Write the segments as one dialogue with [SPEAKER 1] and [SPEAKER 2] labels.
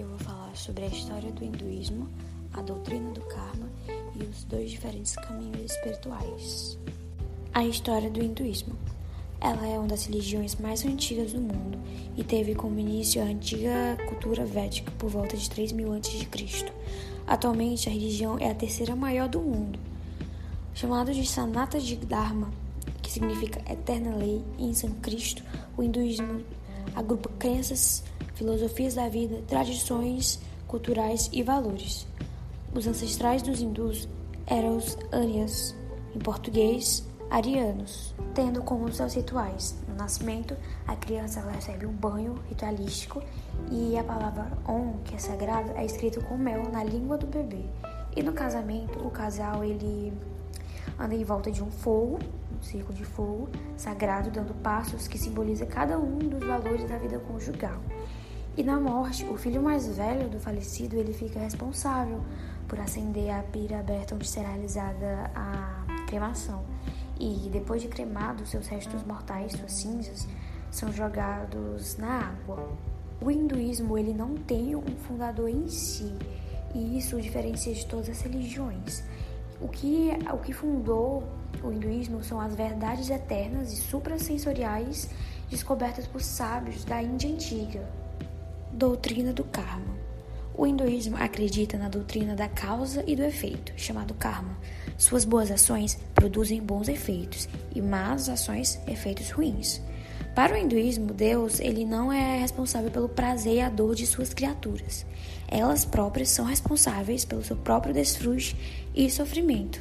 [SPEAKER 1] eu vou falar sobre a história do hinduísmo, a doutrina do karma e os dois diferentes caminhos espirituais. A história do hinduísmo. Ela é uma das religiões mais antigas do mundo e teve como início a antiga cultura védica por volta de 3 mil a.C. Atualmente, a religião é a terceira maior do mundo. Chamado de Sanatana Dharma, que significa eterna lei em sânscrito, o hinduísmo agrupa crenças, filosofias da vida, tradições culturais e valores. Os ancestrais dos hindus eram os Aryas, em português, arianos, tendo como seus rituais. No nascimento, a criança recebe um banho ritualístico e a palavra Om, que é sagrado, é escrito com mel na língua do bebê. E no casamento, o casal ele anda em volta de um fogo, um círculo de fogo sagrado, dando passos que simboliza cada um dos valores da vida conjugal. E na morte, o filho mais velho do falecido ele fica responsável por acender a pira aberta onde será realizada a cremação e depois de cremado, seus restos mortais, suas cinzas, são jogados na água. O hinduísmo ele não tem um fundador em si, e isso o diferencia de todas as religiões. O que, o que fundou o hinduísmo são as verdades eternas e suprassensoriais descobertas por sábios da Índia antiga. Doutrina do karma. O hinduísmo acredita na doutrina da causa e do efeito, chamado karma. Suas boas ações produzem bons efeitos e más ações efeitos ruins. Para o hinduísmo, Deus ele não é responsável pelo prazer e a dor de suas criaturas. Elas próprias são responsáveis pelo seu próprio desfrute e sofrimento.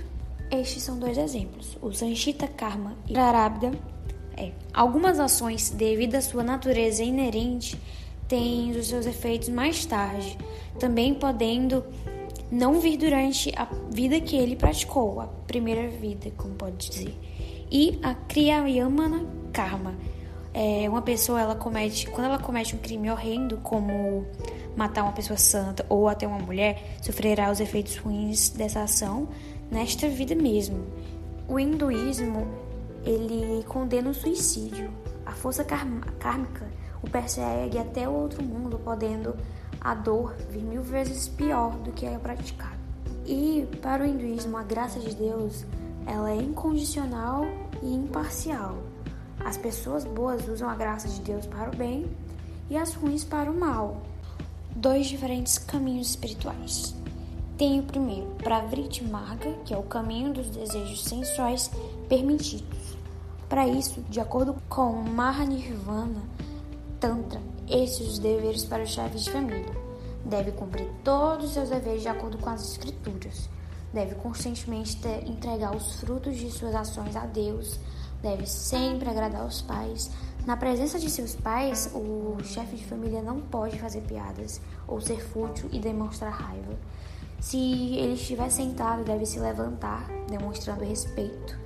[SPEAKER 1] Estes são dois exemplos: o Sanchita Karma e Prarabdha. É, algumas ações, devido à sua natureza inerente, têm os seus efeitos mais tarde, também podendo não vir durante a vida que ele praticou, a primeira vida, como pode dizer. E a Kriyayamana Karma. É, uma pessoa, ela comete, quando ela comete um crime horrendo, como matar uma pessoa santa ou até uma mulher, sofrerá os efeitos ruins dessa ação nesta vida mesmo. O hinduísmo, ele condena o suicídio. A força kármica o persegue até o outro mundo, podendo a dor vir mil vezes pior do que é praticado. E para o hinduísmo, a graça de Deus ela é incondicional e imparcial. As pessoas boas usam a graça de Deus para o bem e as ruins para o mal. Dois diferentes caminhos espirituais. Tem o primeiro, Pravriti Marga, que é o caminho dos desejos sensuais permitidos. Para isso, de acordo com Mahanirvana, Tantra, esses os deveres para o chefe de família. Deve cumprir todos os seus deveres de acordo com as escrituras. Deve constantemente ter, entregar os frutos de suas ações a Deus. Deve sempre agradar os pais. Na presença de seus pais, o chefe de família não pode fazer piadas ou ser fútil e demonstrar raiva. Se ele estiver sentado, deve se levantar, demonstrando respeito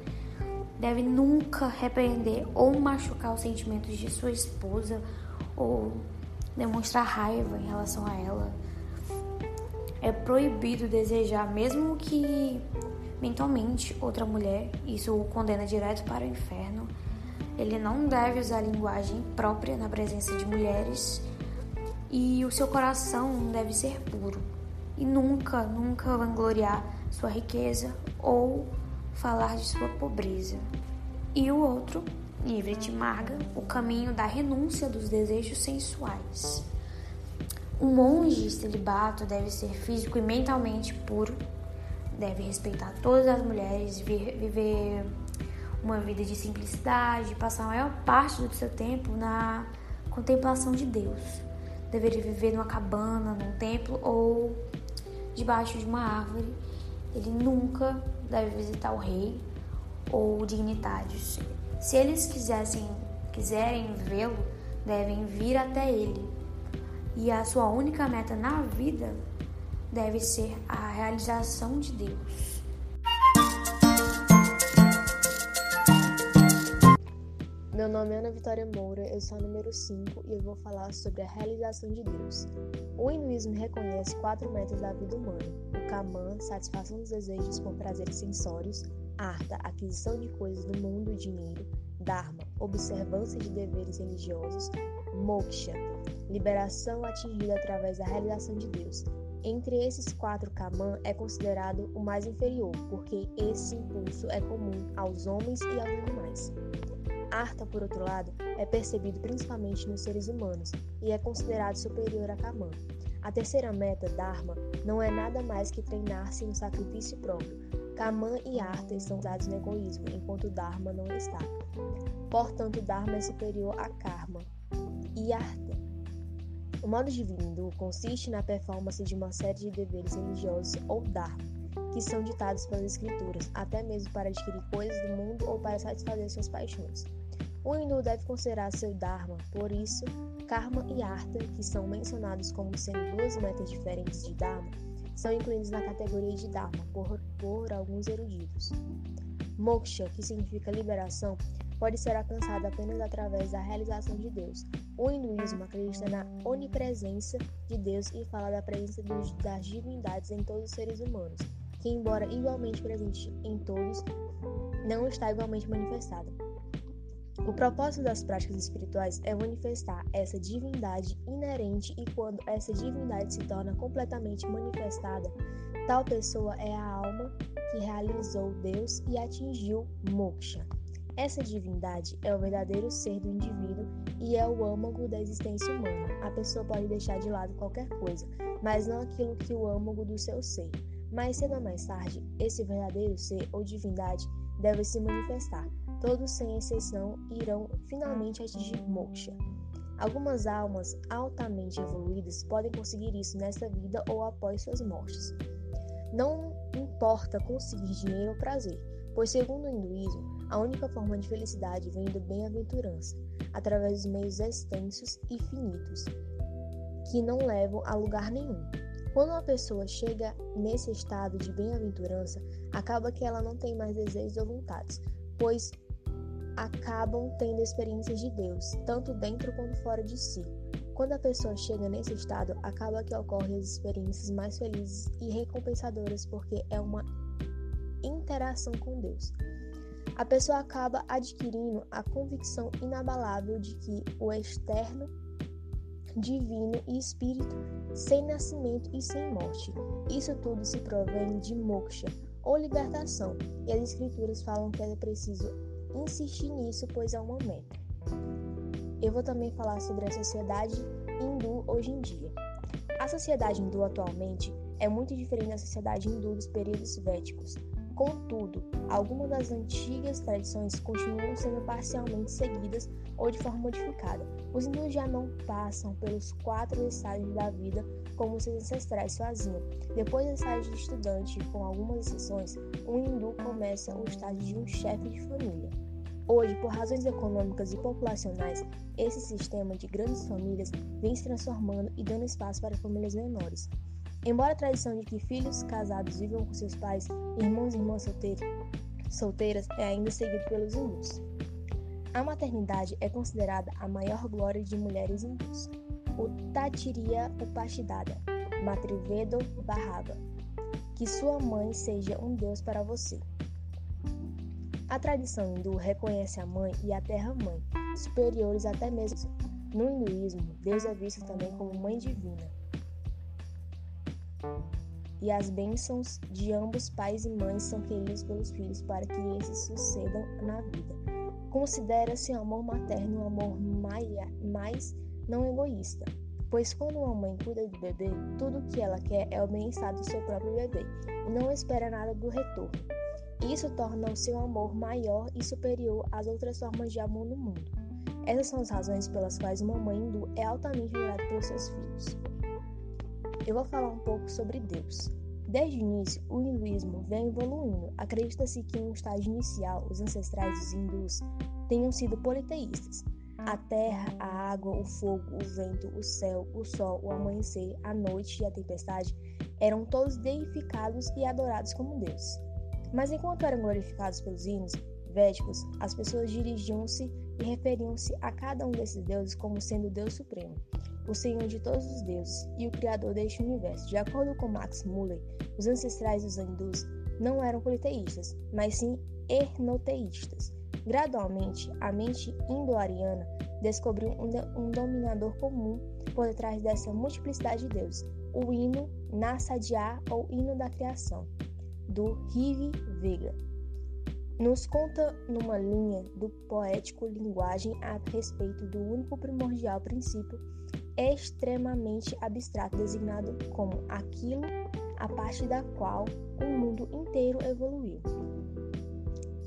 [SPEAKER 1] deve nunca repreender ou machucar os sentimentos de sua esposa ou demonstrar raiva em relação a ela. É proibido desejar, mesmo que mentalmente, outra mulher. Isso o condena direto para o inferno. Ele não deve usar linguagem própria na presença de mulheres. E o seu coração deve ser puro. E nunca, nunca vangloriar sua riqueza ou falar de sua pobreza. E o outro, livre de marga, o caminho da renúncia dos desejos sensuais. Um monge celibato deve ser físico e mentalmente puro, deve respeitar todas as mulheres, viver uma vida de simplicidade, passar a maior parte do seu tempo na contemplação de Deus. Deveria viver numa cabana, num templo ou debaixo de uma árvore. Ele nunca deve visitar o rei ou dignitários. Se eles quisessem, quiserem vê-lo, devem vir até ele. E a sua única meta na vida deve ser a realização de Deus.
[SPEAKER 2] Meu nome é Ana Vitória Moura, eu sou a número 5 e eu vou falar sobre a realização de Deus. O hinduísmo reconhece quatro metas da vida humana: o Kaman, satisfação dos desejos com prazeres sensórios, Artha, aquisição de coisas do mundo e dinheiro, Dharma, observância de deveres religiosos, Moksha, liberação atingida através da realização de Deus. Entre esses quatro, Kamã é considerado o mais inferior, porque esse impulso é comum aos homens e aos animais. Arta, por outro lado, é percebido principalmente nos seres humanos e é considerado superior a Kamã. A terceira meta, Dharma, não é nada mais que treinar-se no sacrifício próprio. Kamã e Arta estão usados no egoísmo, enquanto Dharma não está. Portanto, Dharma é superior a Karma e Arta. O modo divino hindu consiste na performance de uma série de deveres religiosos ou Dharma, que são ditados pelas escrituras, até mesmo para adquirir coisas do mundo ou para satisfazer suas paixões. O hindu deve considerar seu Dharma, por isso, Karma e Artha, que são mencionados como sendo duas metas diferentes de Dharma, são incluídos na categoria de Dharma por, por alguns eruditos. Moksha, que significa liberação, pode ser alcançado apenas através da realização de Deus. O hinduísmo acredita na onipresença de Deus e fala da presença dos, das divindades em todos os seres humanos, que, embora igualmente presente em todos, não está igualmente manifestada. O propósito das práticas espirituais é manifestar essa divindade inerente e quando essa divindade se torna completamente manifestada, tal pessoa é a alma que realizou Deus e atingiu moksha. Essa divindade é o verdadeiro ser do indivíduo e é o âmago da existência humana. A pessoa pode deixar de lado qualquer coisa, mas não aquilo que o âmago do seu ser. Mais cedo ou mais tarde, esse verdadeiro ser ou divindade deve se manifestar todos sem exceção irão finalmente atingir moksha. Algumas almas altamente evoluídas podem conseguir isso nesta vida ou após suas mortes. Não importa conseguir dinheiro ou prazer, pois, segundo o hinduísmo, a única forma de felicidade vem do bem-aventurança, através dos meios extensos e finitos, que não levam a lugar nenhum. Quando uma pessoa chega nesse estado de bem-aventurança, acaba que ela não tem mais desejos ou vontades, pois acabam tendo experiências de Deus, tanto dentro quanto fora de si. Quando a pessoa chega nesse estado, acaba que ocorrem as experiências mais felizes e recompensadoras porque é uma interação com Deus. A pessoa acaba adquirindo a convicção inabalável de que o externo, divino e espírito, sem nascimento e sem morte. Isso tudo se provém de moksha, ou libertação, e as escrituras falam que é preciso insistir nisso, pois é uma meta. Eu vou também falar sobre a sociedade hindu hoje em dia. A sociedade hindu atualmente é muito diferente da sociedade hindu dos períodos védicos. Contudo, algumas das antigas tradições continuam sendo parcialmente seguidas ou de forma modificada. Os hindus já não passam pelos quatro estágios da vida como seus ancestrais faziam. Depois do estágio de estudante, com algumas exceções, um hindu começa o estágio de um chefe de família. Hoje, por razões econômicas e populacionais, esse sistema de grandes famílias vem se transformando e dando espaço para famílias menores. Embora a tradição de que filhos casados vivam com seus pais, irmãos e irmãs solteiras é ainda seguida pelos hindus. A maternidade é considerada a maior glória de mulheres hindus. O Tatiriya Upashidada, Matrivedo Bhava, que sua mãe seja um deus para você. A tradição hindu reconhece a mãe e a terra-mãe, superiores até mesmo. No hinduísmo, Deus é visto também como mãe divina. E as bênçãos de ambos pais e mães são queridos pelos filhos para que esses sucedam na vida. Considera-se o amor materno um amor mais não egoísta, pois quando uma mãe cuida do bebê, tudo o que ela quer é o bem-estar do seu próprio bebê e não espera nada do retorno. Isso torna o seu amor maior e superior às outras formas de amor no mundo. Essas são as razões pelas quais uma mãe hindu é altamente adorada pelos seus filhos. Eu vou falar um pouco sobre Deus. Desde o início, o hinduísmo vem evoluindo. Acredita-se que em um estágio inicial, os ancestrais dos hindus tenham sido politeístas. A terra, a água, o fogo, o vento, o céu, o sol, o amanhecer, a noite e a tempestade eram todos deificados e adorados como deuses. Mas enquanto eram glorificados pelos hinos védicos, as pessoas dirigiam-se e referiam-se a cada um desses deuses como sendo o Deus Supremo, o Senhor de todos os deuses e o Criador deste universo. De acordo com Max Muller, os ancestrais dos hindus não eram politeístas, mas sim ernoteístas. Gradualmente, a mente indo-ariana descobriu um, um dominador comum por detrás dessa multiplicidade de deuses, o hino Nassadiá ou hino da criação, do Rive Vega. Nos conta numa linha do poético linguagem a respeito do único primordial princípio extremamente abstrato designado como aquilo a partir da qual o mundo inteiro evoluiu.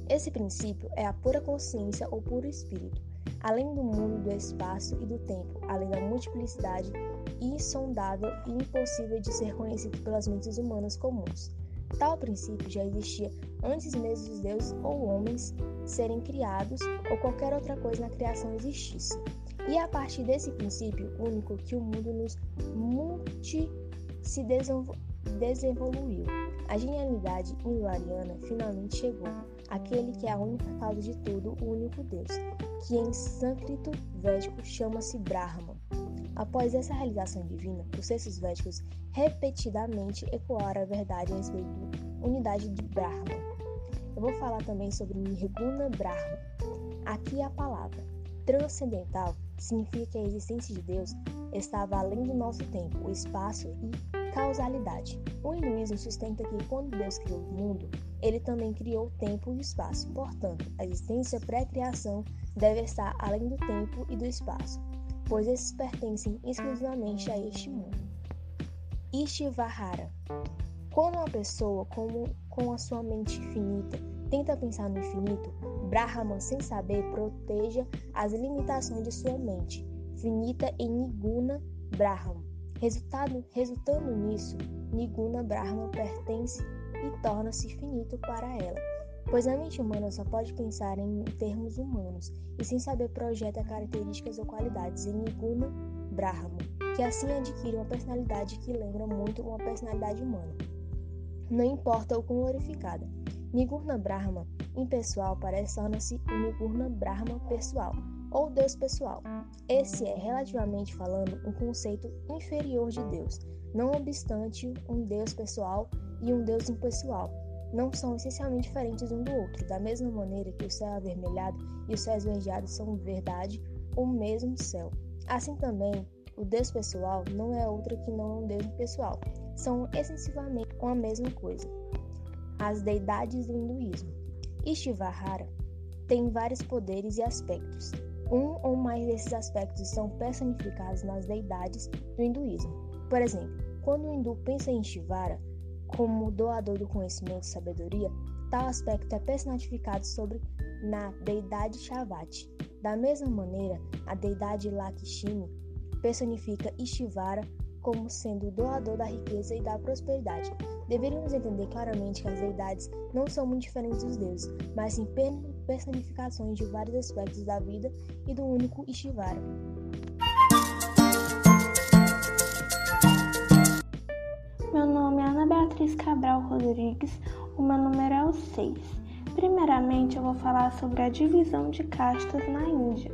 [SPEAKER 2] Esse princípio é a pura consciência ou puro espírito, além do mundo do espaço e do tempo, além da multiplicidade insondável e impossível de ser conhecido pelas mentes humanas comuns. Tal princípio já existia antes mesmo dos deuses ou homens serem criados ou qualquer outra coisa na criação existisse. E é a partir desse princípio único que o mundo nos multi se desenvolveu. A genialidade hilariana finalmente chegou, aquele que é a única causa de tudo, o único Deus, que em sânscrito védico chama-se Brahma. Após essa realização divina, os textos védicos repetidamente ecoaram a verdade a respeito da unidade de Brahma. Eu vou falar também sobre Nirguna Brahma. Aqui a palavra transcendental significa que a existência de Deus estava além do nosso tempo, o espaço e causalidade. O hinduísmo sustenta que quando Deus criou o mundo, ele também criou o tempo e o espaço. Portanto, a existência pré-criação deve estar além do tempo e do espaço, pois esses pertencem exclusivamente a este mundo. Ishvahara. Quando uma pessoa com, com a sua mente finita tenta pensar no infinito, Brahma, sem saber, proteja as limitações de sua mente, finita em Niguna Brahma. Resultado, resultando nisso, Niguna Brahma pertence e torna-se finito para ela, pois a mente humana só pode pensar em termos humanos e sem saber projeta características ou qualidades em Niguna Brahma, que assim adquire uma personalidade que lembra muito uma personalidade humana. Não importa o quão glorificada. Nigurna Brahma, impessoal, parece torna-se o Nigurna Brahma pessoal, ou Deus pessoal. Esse é, relativamente falando, um conceito inferior de Deus. Não obstante, um Deus pessoal e um Deus impessoal não são essencialmente diferentes um do outro, da mesma maneira que o céu avermelhado e o céu esverdeado são verdade, o mesmo céu. Assim também, o Deus pessoal não é outro que não um Deus impessoal. São essencialmente uma mesma coisa. As deidades do hinduísmo. Ishvara tem vários poderes e aspectos. Um ou mais desses aspectos são personificados nas deidades do hinduísmo. Por exemplo, quando o hindu pensa em Shivara como doador do conhecimento e sabedoria, tal aspecto é personificado sobre na deidade Shavati. Da mesma maneira, a deidade Lakshmi personifica Ishvara como sendo o doador da riqueza e da prosperidade. Deveríamos entender claramente que as deidades não são muito diferentes dos deuses, mas sim personificações de vários aspectos da vida e do único Ishvara.
[SPEAKER 3] Meu nome é Ana Beatriz Cabral Rodrigues, o meu número é o 6. Primeiramente, eu vou falar sobre a divisão de castas na Índia.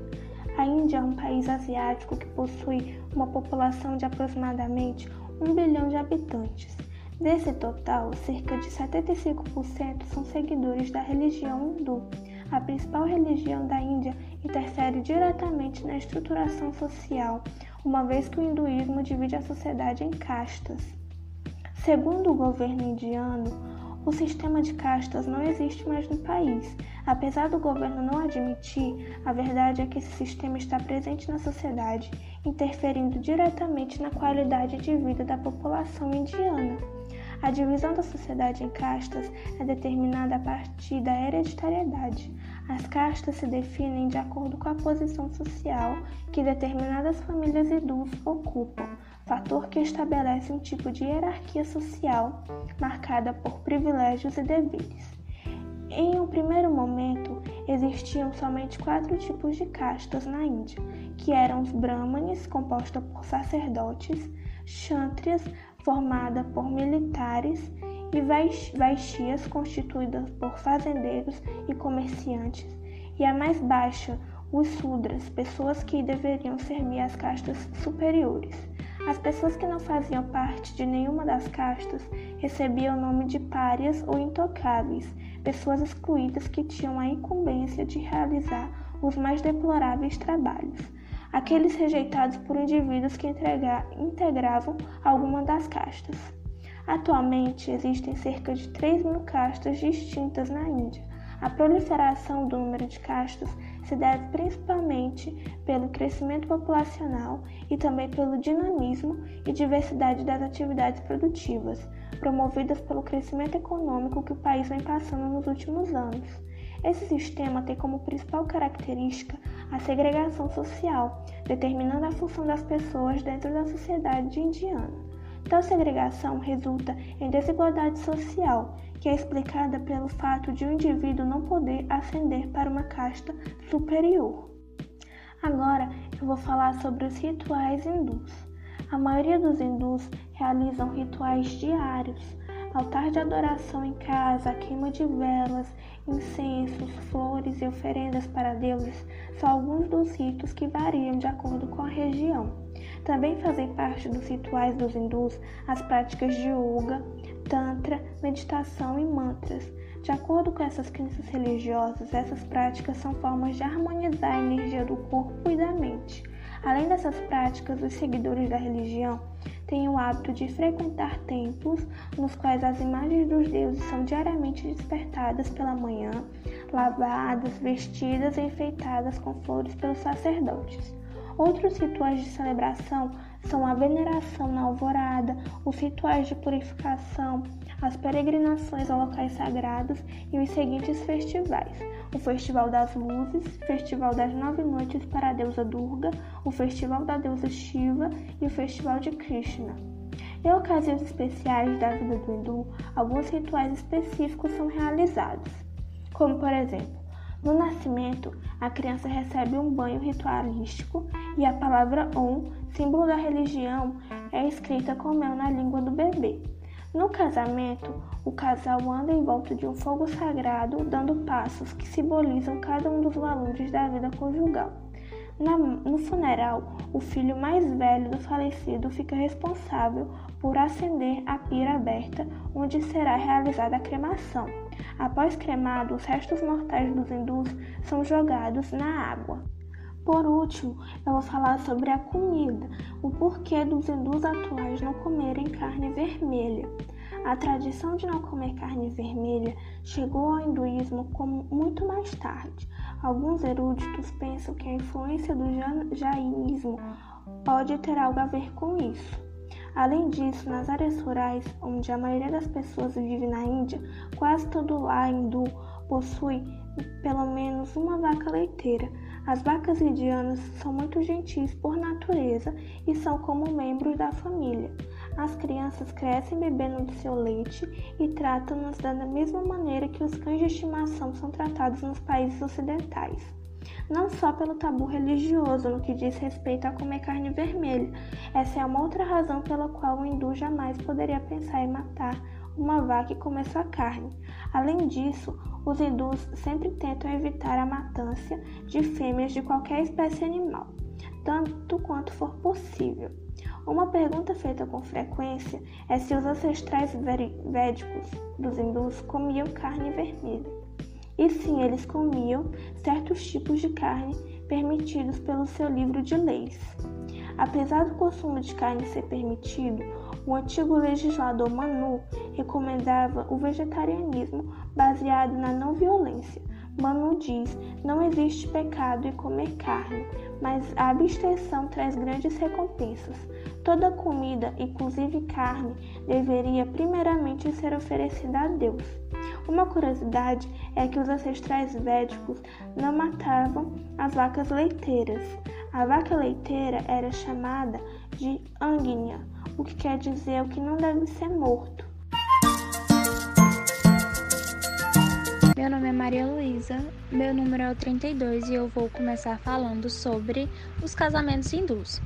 [SPEAKER 3] A Índia é um país asiático que possui uma população de aproximadamente 1 bilhão de habitantes. Desse total, cerca de 75% são seguidores da religião hindu. A principal religião da Índia interfere diretamente na estruturação social, uma vez que o hinduísmo divide a sociedade em castas. Segundo o governo indiano, o sistema de castas não existe mais no país. Apesar do governo não admitir, a verdade é que esse sistema está presente na sociedade, interferindo diretamente na qualidade de vida da população indiana. A divisão da sociedade em castas é determinada a partir da hereditariedade. As castas se definem de acordo com a posição social que determinadas famílias hindus ocupam, fator que estabelece um tipo de hierarquia social marcada por privilégios e deveres. Em um primeiro momento, existiam somente quatro tipos de castas na Índia, que eram os brahmanes, composta por sacerdotes, kshatriyas, formada por militares, e vaishyas, constituídas por fazendeiros e comerciantes, e a mais baixa, os sudras, pessoas que deveriam servir às castas superiores. As pessoas que não faziam parte de nenhuma das castas recebiam o nome de párias ou intocáveis, pessoas excluídas que tinham a incumbência de realizar os mais deploráveis trabalhos, aqueles rejeitados por indivíduos que integravam alguma das castas. Atualmente existem cerca de 3 mil castas distintas na Índia. A proliferação do número de castas se deve principalmente pelo crescimento populacional e também pelo dinamismo e diversidade das atividades produtivas, promovidas pelo crescimento econômico que o país vem passando nos últimos anos. Esse sistema tem como principal característica a segregação social, determinando a função das pessoas dentro da sociedade indiana. Tal segregação resulta em desigualdade social, que é explicada pelo fato de um indivíduo não poder ascender para uma casta superior. Agora eu vou falar sobre os rituais hindus. A maioria dos hindus realizam rituais diários, altar de adoração em casa, queima de velas, incensos, flores e oferendas para deuses são alguns dos ritos que variam de acordo com a região. Também fazem parte dos rituais dos hindus as práticas de yoga, tantra, meditação e mantras. De acordo com essas crenças religiosas, essas práticas são formas de harmonizar a energia do corpo e da mente. Além dessas práticas, os seguidores da religião têm o hábito de frequentar templos nos quais as imagens dos deuses são diariamente despertadas pela manhã, lavadas, vestidas e enfeitadas com flores pelos sacerdotes. Outros rituais de celebração são a veneração na alvorada, os rituais de purificação, as peregrinações a locais sagrados e os seguintes festivais: o Festival das Luzes, Festival das Nove Noites para a deusa Durga, o Festival da deusa Shiva e o Festival de Krishna. Em ocasiões especiais da vida do hindu, alguns rituais específicos são realizados, como por exemplo, no nascimento, a criança recebe um banho ritualístico e a palavra Om, símbolo da religião, é escrita com mel na língua do bebê. No casamento, o casal anda em volta de um fogo sagrado, dando passos que simbolizam cada um dos valores da vida conjugal. Na, no funeral, o filho mais velho do falecido fica responsável por acender a pira aberta, onde será realizada a cremação. Após cremado, os restos mortais dos hindus são jogados na água. Por último, eu vou falar sobre a comida, o porquê dos hindus atuais não comerem carne vermelha. A tradição de não comer carne vermelha chegou ao hinduísmo muito mais tarde. Alguns eruditos pensam que a influência do jainismo pode ter algo a ver com isso. Além disso, nas áreas rurais, onde a maioria das pessoas vive na Índia, quase todo lar hindu possui pelo menos uma vaca leiteira. As vacas indianas são muito gentis por natureza e são como membros da família. As crianças crescem bebendo do seu leite e tratam-nos da mesma maneira que os cães de estimação são tratados nos países ocidentais. Não só pelo tabu religioso no que diz respeito a comer carne vermelha, essa é uma outra razão pela qual o hindu jamais poderia pensar em matar uma vaca e comer sua carne. Além disso, os hindus sempre tentam evitar a matança de fêmeas de qualquer espécie animal, tanto quanto for possível. Uma pergunta feita com frequência é se os ancestrais védicos dos hindus comiam carne vermelha. E sim, eles comiam certos tipos de carne permitidos pelo seu livro de leis. Apesar do consumo de carne ser permitido, o antigo legislador Manu recomendava o vegetarianismo baseado na não violência, Manu diz: não existe pecado em comer carne, mas a abstenção traz grandes recompensas. Toda comida, inclusive carne, deveria primeiramente ser oferecida a Deus. Uma curiosidade é que os ancestrais védicos não matavam as vacas leiteiras. A vaca leiteira era chamada de Angnya, o que quer dizer o que não deve ser morto.
[SPEAKER 4] Meu nome é Maria Luísa, meu número é o 32 e eu vou começar falando sobre os casamentos hindus.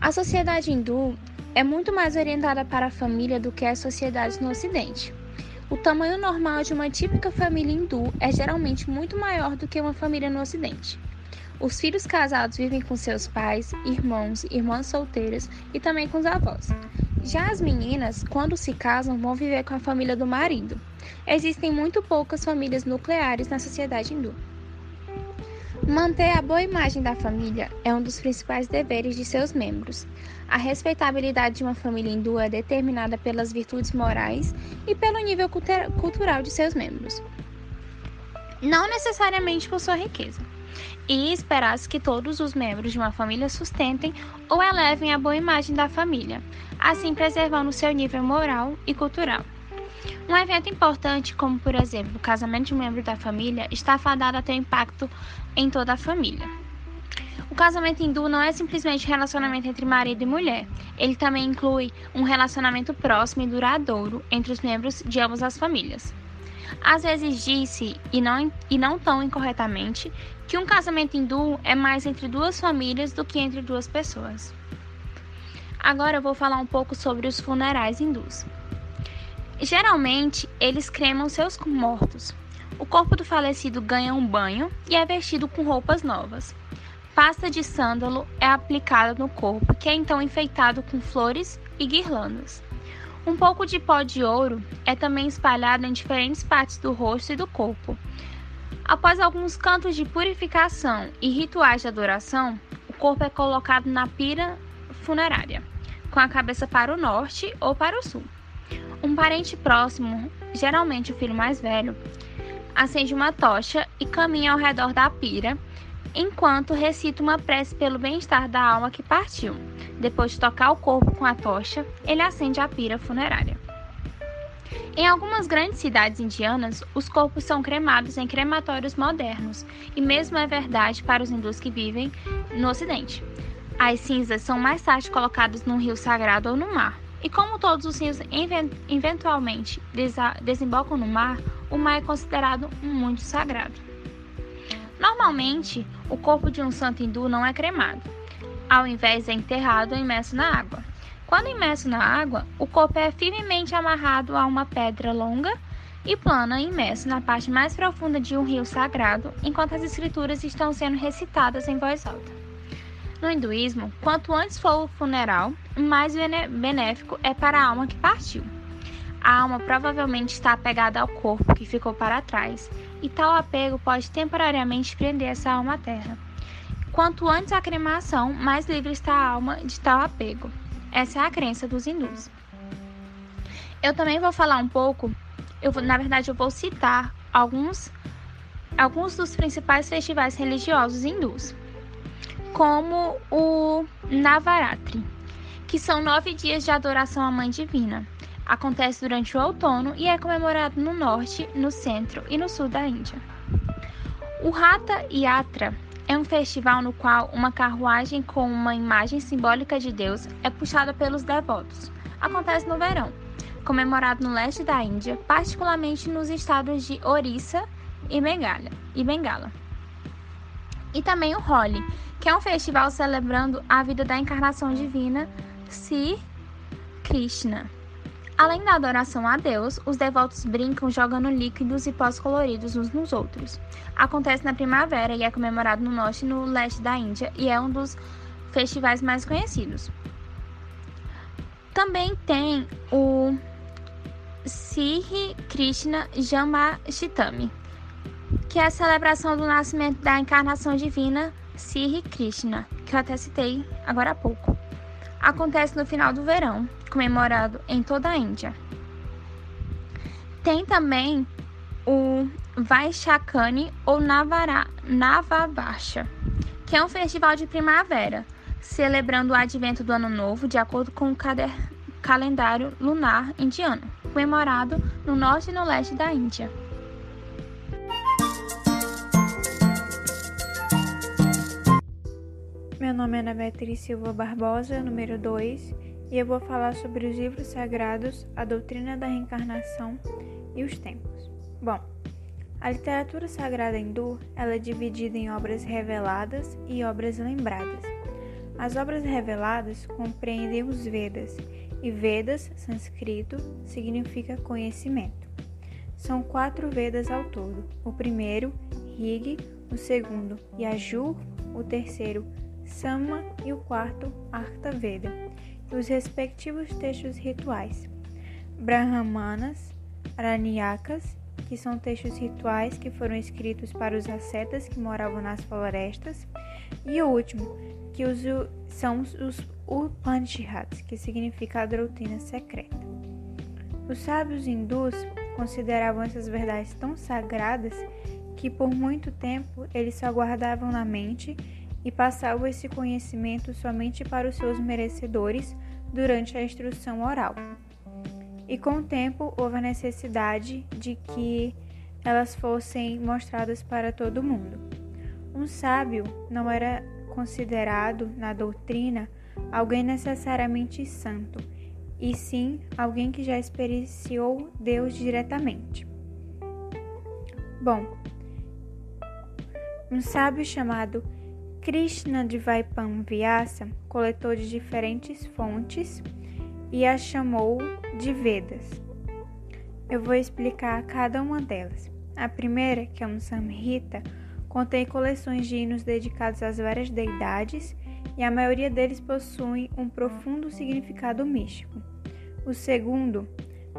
[SPEAKER 4] A sociedade hindu é muito mais orientada para a família do que as sociedades no Ocidente. O tamanho normal de uma típica família hindu é geralmente muito maior do que uma família no Ocidente. Os filhos casados vivem com seus pais, irmãos, irmãs solteiras e também com os avós. Já as meninas, quando se casam, vão viver com a família do marido. Existem muito poucas famílias nucleares na sociedade hindu. Manter a boa imagem da família é um dos principais deveres de seus membros. A respeitabilidade de uma família hindu é determinada pelas virtudes morais e pelo nível cultural de seus membros, não necessariamente por sua riqueza. E esperar-se que todos os membros de uma família sustentem ou elevem a boa imagem da família, assim preservando seu nível moral e cultural. Um evento importante, como por exemplo o casamento de um membro da família, está fadado a ter impacto em toda a família. O casamento hindu não é simplesmente um relacionamento entre marido e mulher. Ele também inclui um relacionamento próximo e duradouro entre os membros de ambas as famílias. Às vezes disse, e não, e não tão incorretamente, que um casamento hindu é mais entre duas famílias do que entre duas pessoas. Agora eu vou falar um pouco sobre os funerais hindus. Geralmente, eles cremam seus mortos. O corpo do falecido ganha um banho e é vestido com roupas novas. Pasta de sândalo é aplicada no corpo, que é então enfeitado com flores e guirlandas. Um pouco de pó de ouro é também espalhado em diferentes partes do rosto e do corpo. Após alguns cantos de purificação e rituais de adoração, o corpo é colocado na pira funerária, com a cabeça para o norte ou para o sul. Um parente próximo, geralmente o filho mais velho, acende uma tocha e caminha ao redor da pira, enquanto recita uma prece pelo bem-estar da alma que partiu. Depois de tocar o corpo com a tocha, ele acende a pira funerária. Em algumas grandes cidades indianas, os corpos são cremados em crematórios modernos, e mesmo é verdade para os hindus que vivem no Ocidente. As cinzas são mais tarde colocadas num rio sagrado ou no mar. E como todos os rios eventualmente desembocam no mar, o mar é considerado muito sagrado. Normalmente, o corpo de um santo hindu não é cremado. Ao invés, é enterrado ou imerso na água. Quando imerso na água, o corpo é firmemente amarrado a uma pedra longa e plana imerso na parte mais profunda de um rio sagrado, enquanto as escrituras estão sendo recitadas em voz alta. No hinduísmo, quanto antes for o funeral, mais benéfico é para a alma que partiu. A alma provavelmente está apegada ao corpo que ficou para trás, e tal apego pode temporariamente prender essa alma à terra. Quanto antes a cremação, mais livre está a alma de tal apego. Essa é a crença dos hindus. Eu também vou falar um pouco, eu vou, na verdade eu vou citar alguns alguns dos principais festivais religiosos hindus como o Navaratri, que são nove dias de adoração à Mãe Divina. Acontece durante o outono e é comemorado no norte, no centro e no sul da Índia. O Hatha Yatra é um festival no qual uma carruagem com uma imagem simbólica de Deus é puxada pelos devotos. Acontece no verão, comemorado no leste da Índia, particularmente nos estados de Orissa e Bengala. E Bengala. E também o Holi, que é um festival celebrando a vida da encarnação divina Sri Krishna. Além da adoração a Deus, os devotos brincam jogando líquidos e pós coloridos uns nos outros. Acontece na primavera e é comemorado no norte e no leste da Índia e é um dos festivais mais conhecidos. Também tem o Sri Krishna Jamashtami, que é a celebração do nascimento da encarnação divina Sri Krishna, que eu até citei agora há pouco. Acontece no final do verão, comemorado em toda a Índia. Tem também o Vaishakani ou Navara, Navabasha, que é um festival de primavera, celebrando o advento do Ano Novo de acordo com o calendário lunar indiano, comemorado no norte e no leste da Índia.
[SPEAKER 3] Meu nome é Ana Beatriz Silva Barbosa, número 2, e eu vou falar sobre os livros sagrados, a doutrina da reencarnação e os tempos. Bom, a literatura sagrada hindu ela é dividida em obras reveladas e obras lembradas. As obras reveladas compreendem os Vedas, e Vedas, sânscrito, significa conhecimento. São quatro Vedas ao todo: o primeiro, Rig, o segundo, Yajur, o terceiro, Sama e o quarto, Artha Veda, e os respectivos textos rituais, Brahmanas, Aranyakas
[SPEAKER 5] que são textos rituais que foram escritos para os ascetas que moravam nas florestas, e o último, que os, são os Upanishads, que significa a doutrina secreta. Os sábios hindus consideravam essas verdades tão sagradas que por muito tempo eles só guardavam na mente e passavam esse conhecimento somente para os seus merecedores durante a instrução oral. E com o tempo houve a necessidade de que elas fossem mostradas para todo mundo. Um sábio não era considerado na doutrina alguém necessariamente santo, e sim alguém que já experienciou Deus diretamente. Bom, um sábio chamado Krishna Dvaipam Vyasa coletou de diferentes fontes e a chamou de Vedas. Eu vou explicar cada uma delas. A primeira, que é um Samhita, contém coleções de hinos dedicados às várias deidades e a maioria deles possuem um profundo significado místico. O segundo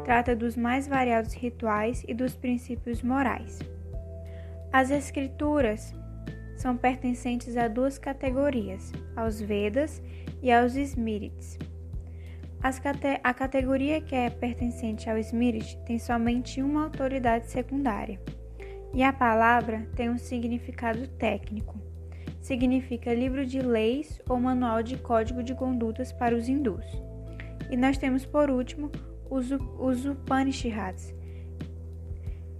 [SPEAKER 5] trata dos mais variados rituais e dos princípios morais. As escrituras são pertencentes a duas categorias, aos Vedas e aos Smrits. a categoria que é pertencente ao Smrit tem somente uma autoridade secundária, e a palavra tem um significado técnico. Significa livro de leis ou manual de código de condutas para os hindus. E nós temos por último os, os Upanishads,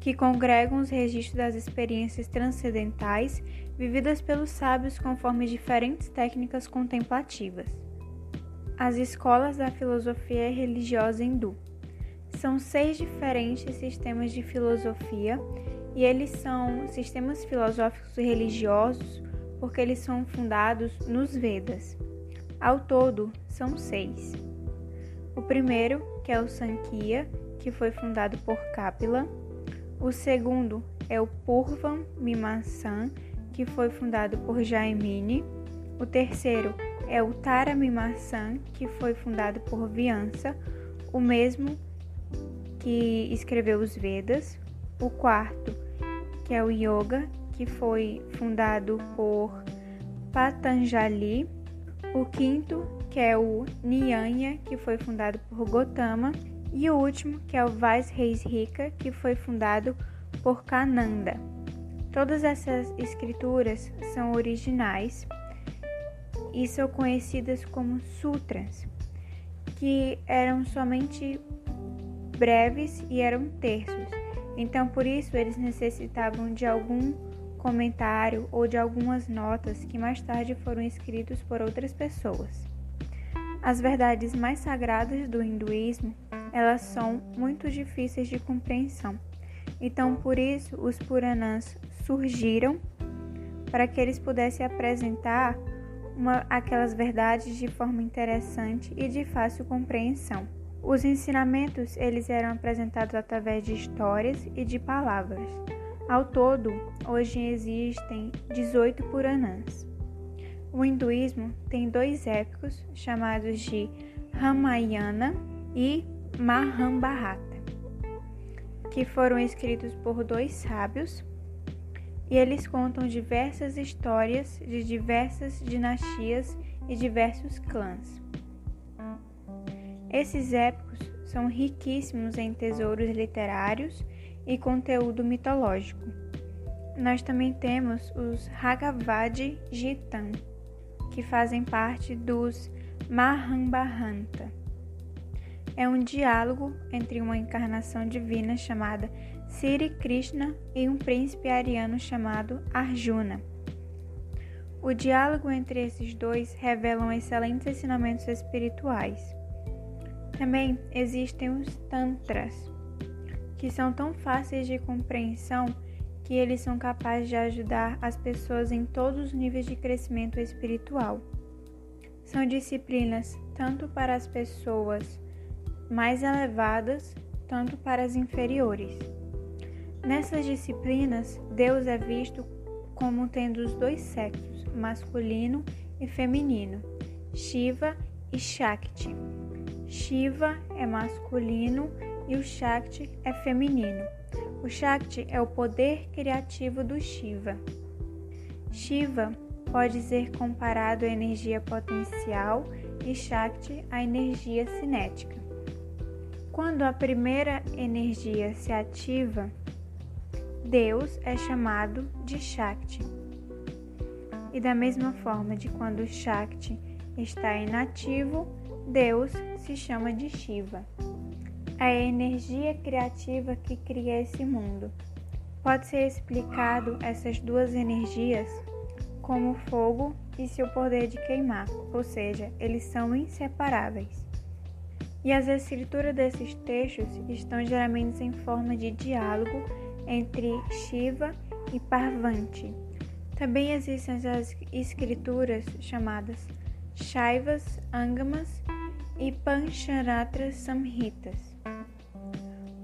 [SPEAKER 5] que congregam os registros das experiências transcendentais vividas pelos sábios conforme diferentes técnicas contemplativas. As escolas da filosofia religiosa hindu são seis diferentes sistemas de filosofia e eles são sistemas filosóficos e religiosos porque eles são fundados nos Vedas. Ao todo, são seis. O primeiro, que é o Sankhya, que foi fundado por Kapila. O segundo é o Purvam Mimamsan, que foi fundado por Jaimini. O terceiro é o Tara Mimamsan, que foi fundado por Vyansa, o mesmo que escreveu os Vedas. O quarto, que é o Yoga, que foi fundado por Patanjali. O quinto, que é o Nyaya, que foi fundado por Gotama, e o último, que é o Vaisreisrika, que foi fundado por Kananda. Todas essas escrituras são originais e são conhecidas como sutras, que eram somente breves e eram terços. Então, por isso, eles necessitavam de algum comentário ou de algumas notas que mais tarde foram escritos por outras pessoas. As verdades mais sagradas do hinduísmo, elas são muito difíceis de compreensão. Então, por isso, os Puranas surgiram para que eles pudessem apresentar uma, aquelas verdades de forma interessante e de fácil compreensão. Os ensinamentos eles eram apresentados através de histórias e de palavras. Ao todo, hoje existem 18 Puranas. O hinduísmo tem dois épicos chamados de Ramayana e Mahabharata, que foram escritos por dois sábios e eles contam diversas histórias de diversas dinastias e diversos clãs. Esses épicos são riquíssimos em tesouros literários e conteúdo mitológico. Nós também temos os Bhagavad Gita, que fazem parte dos Mahabharata. É um diálogo entre uma encarnação divina chamada Sri Krishna e um príncipe ariano chamado Arjuna. O diálogo entre esses dois revela excelentes ensinamentos espirituais. Também existem os Tantras, que são tão fáceis de compreensão que eles são capazes de ajudar as pessoas em todos os níveis de crescimento espiritual. São disciplinas tanto para as pessoas mais elevadas, tanto para as inferiores. Nessas disciplinas, Deus é visto como tendo os dois sexos, masculino e feminino, Shiva e Shakti. Shiva é masculino e o Shakti é feminino. O Shakti é o poder criativo do Shiva. Shiva pode ser comparado à energia potencial e Shakti à energia cinética. Quando a primeira energia se ativa, Deus é chamado de Shakti. E da mesma forma de quando Shakti está inativo, Deus se chama de Shiva. É a energia criativa que cria esse mundo. Pode ser explicado essas duas energias como fogo e seu poder de queimar, ou seja, eles são inseparáveis. E as escrituras desses textos estão geralmente em forma de diálogo entre Shiva e Parvati. Também existem as escrituras chamadas Shaivas, Angamas e Pancharatra Samhitas.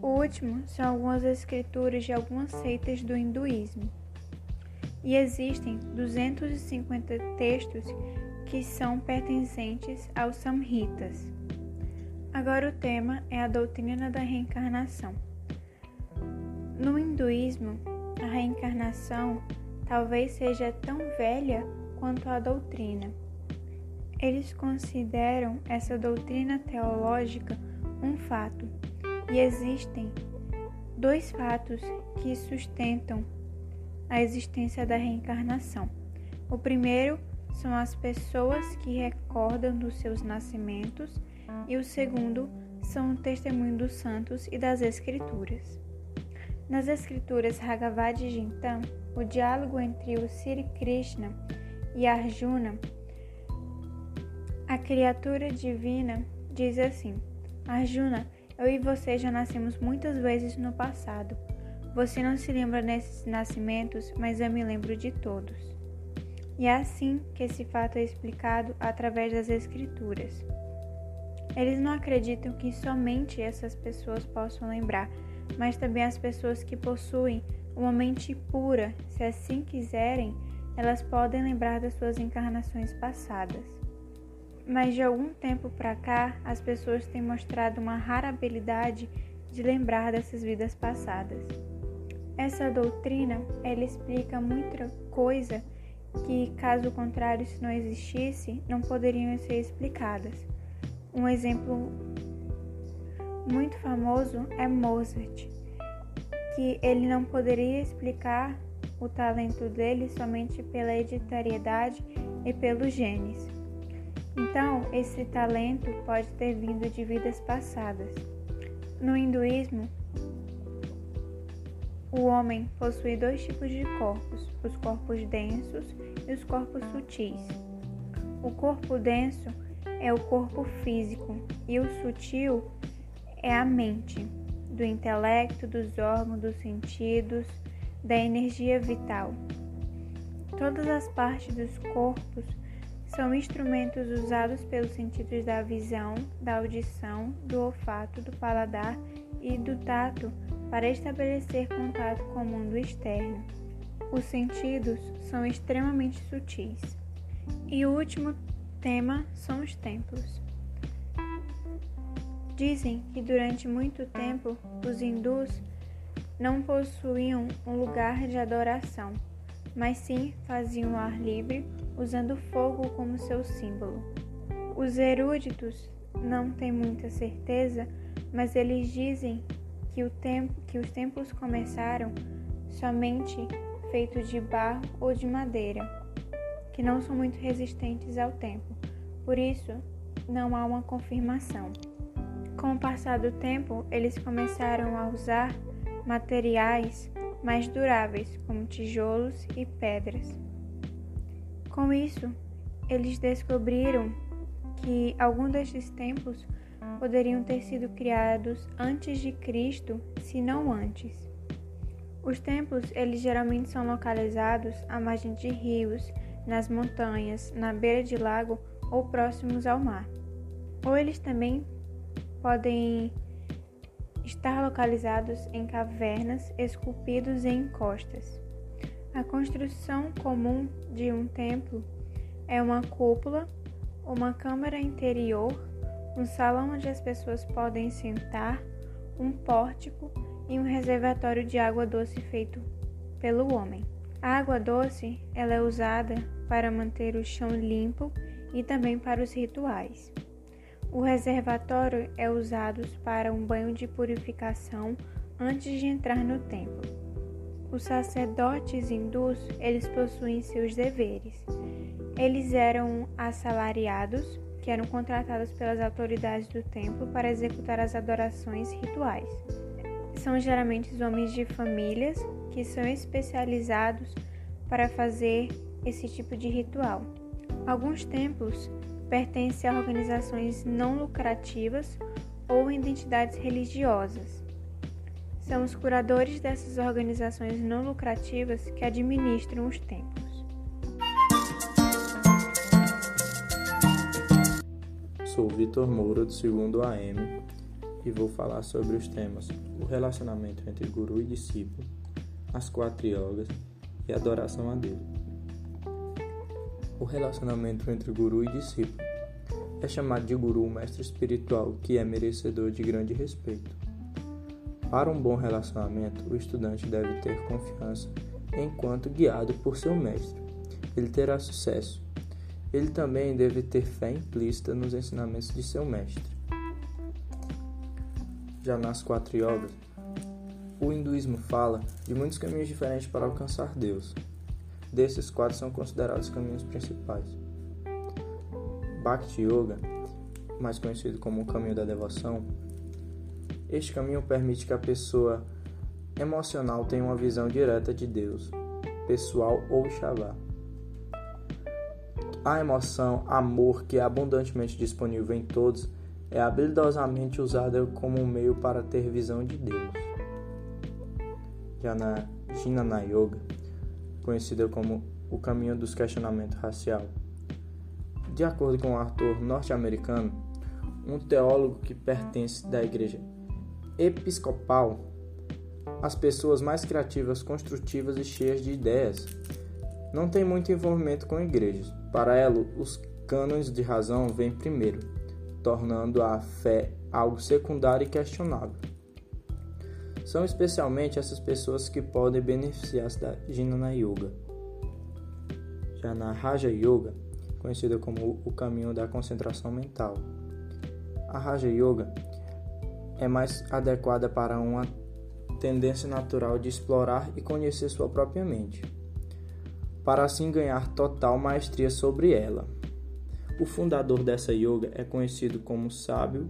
[SPEAKER 5] O último são algumas escrituras de algumas seitas do hinduísmo. E existem 250 textos que são pertencentes aos Samhitas. Agora o tema é a doutrina da reencarnação. No hinduísmo, a reencarnação talvez seja tão velha quanto a doutrina. Eles consideram essa doutrina teológica um fato, e existem dois fatos que sustentam a existência da reencarnação. O primeiro são as pessoas que recordam dos seus nascimentos, e o segundo são o testemunho dos santos e das Escrituras. Nas escrituras Bhagavad Gita, o diálogo entre o Sri Krishna e Arjuna, a criatura divina, diz assim: Arjuna, eu e você já nascemos muitas vezes no passado. Você não se lembra desses nascimentos, mas eu me lembro de todos. E é assim que esse fato é explicado através das Escrituras. Eles não acreditam que somente essas pessoas possam lembrar mas também as pessoas que possuem uma mente pura, se assim quiserem, elas podem lembrar das suas encarnações passadas. Mas de algum tempo para cá, as pessoas têm mostrado uma rara habilidade de lembrar dessas vidas passadas. Essa doutrina, ela explica muita coisa que, caso contrário, se não existisse, não poderiam ser explicadas. Um exemplo muito famoso é Mozart, que ele não poderia explicar o talento dele somente pela hereditariedade e pelos genes. Então, esse talento pode ter vindo de vidas passadas. No hinduísmo, o homem possui dois tipos de corpos: os corpos densos e os corpos sutis. O corpo denso é o corpo físico e o sutil é a mente, do intelecto, dos órgãos, dos sentidos, da energia vital. Todas as partes dos corpos são instrumentos usados pelos sentidos da visão, da audição, do olfato, do paladar e do tato para estabelecer contato com o mundo externo. Os sentidos são extremamente sutis. E o último tema são os templos. Dizem que durante muito tempo os hindus não possuíam um lugar de adoração, mas sim faziam o ar livre usando fogo como seu símbolo. Os eruditos não têm muita certeza, mas eles dizem que, o tempo, que os templos começaram somente feitos de barro ou de madeira, que não são muito resistentes ao tempo. Por isso, não há uma confirmação. Com o passar do tempo, eles começaram a usar materiais mais duráveis, como tijolos e pedras. Com isso, eles descobriram que alguns destes templos poderiam ter sido criados antes de Cristo, se não antes. Os templos, eles geralmente são localizados à margem de rios, nas montanhas, na beira de lago ou próximos ao mar. Ou eles também podem estar localizados em cavernas esculpidos em encostas. A construção comum de um templo é uma cúpula, uma câmara interior, um salão onde as pessoas podem sentar, um pórtico e um reservatório de água doce feito pelo homem. A água doce ela é usada para manter o chão limpo e também para os rituais. O reservatório é usado para um banho de purificação antes de entrar no templo. Os sacerdotes hindus, eles possuem seus deveres. Eles eram assalariados, que eram contratados pelas autoridades do templo para executar as adorações rituais. São geralmente homens de famílias que são especializados para fazer esse tipo de ritual. Alguns templos pertencem a organizações não lucrativas ou identidades religiosas. São os curadores dessas organizações não lucrativas que administram os templos.
[SPEAKER 6] Sou Vitor Moura, do segundo AM, e vou falar sobre os temas: o relacionamento entre guru e discípulo, as quatro yogas e adoração a Deus. O relacionamento entre guru e discípulo é chamado de guru o mestre espiritual que é merecedor de grande respeito. Para um bom relacionamento, o estudante deve ter confiança enquanto guiado por seu mestre. Ele terá sucesso. Ele também deve ter fé implícita nos ensinamentos de seu mestre. Já nas quatro yogas, o hinduísmo fala de muitos caminhos diferentes para alcançar Deus. Desses, quatro são considerados caminhos principais. Bhakti Yoga, mais conhecido como o caminho da devoção, este caminho permite que a pessoa emocional tenha uma visão direta de Deus, pessoal ou Shavá. A emoção amor, que é abundantemente disponível em todos, é habilidosamente usada como um meio para ter visão de Deus. Já na Jnana Yoga, conhecida como o caminho dos questionamentos racial. De acordo com o autor norte-americano, um teólogo que pertence da igreja episcopal, as pessoas mais criativas, construtivas e cheias de ideias. Não tem muito envolvimento com igrejas. Para ela, os cânones de razão vêm primeiro, tornando a fé algo secundário e questionável. São especialmente essas pessoas que podem beneficiar-se da Jnana Yoga. Já na Raja Yoga, conhecida como o caminho da concentração mental. A Raja Yoga é mais adequada para uma tendência natural de explorar e conhecer sua própria mente, para assim ganhar total maestria sobre ela. O fundador dessa yoga é conhecido como sábio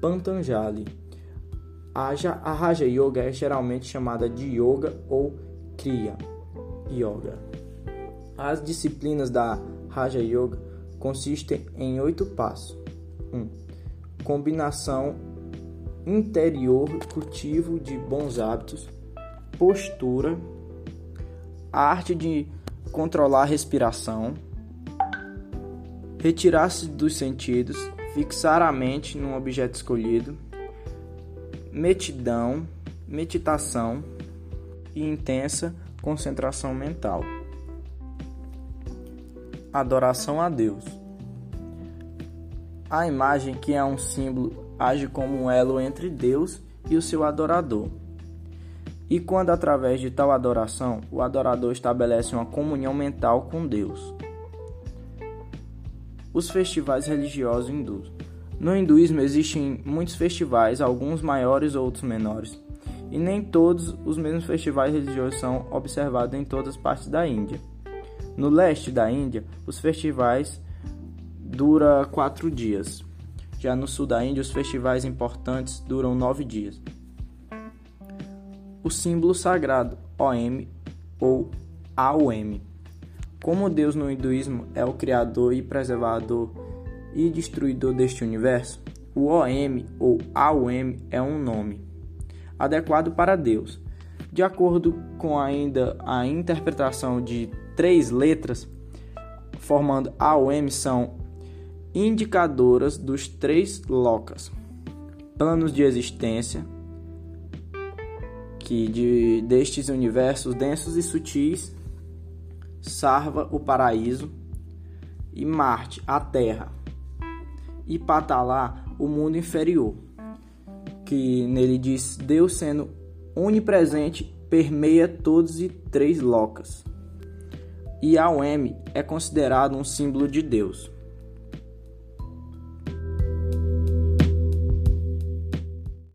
[SPEAKER 6] Pantanjali. A Raja Yoga é geralmente chamada de Yoga ou Kriya Yoga. As disciplinas da Raja Yoga consistem em oito passos. 1. Um, combinação interior, cultivo de bons hábitos, postura, arte de controlar a respiração, retirar-se dos sentidos, fixar a mente num objeto escolhido, metidão, meditação e intensa concentração mental. Adoração a Deus. A imagem que é um símbolo age como um elo entre Deus e o seu adorador. E quando, através de tal adoração, o adorador estabelece uma comunhão mental com Deus. Os festivais religiosos hindus. No hinduísmo existem muitos festivais, alguns maiores, outros menores, e nem todos os mesmos festivais religiosos são observados em todas as partes da Índia. No leste da Índia, os festivais duram quatro dias. Já no sul da Índia, os festivais importantes duram nove dias. O símbolo sagrado OM ou AOM. Como Deus no hinduísmo é o criador e preservador e destruidor deste universo, o OM ou AOM é um nome adequado para Deus. De acordo com ainda a interpretação de três letras, formando AOM são indicadoras dos três locas: planos de existência, que de, destes universos densos e sutis, Sarva, o paraíso, e Marte, a Terra, e Patalá, o mundo inferior, que nele diz Deus sendo onipresente permeia todos e três locas. E a UM é considerado um símbolo de Deus.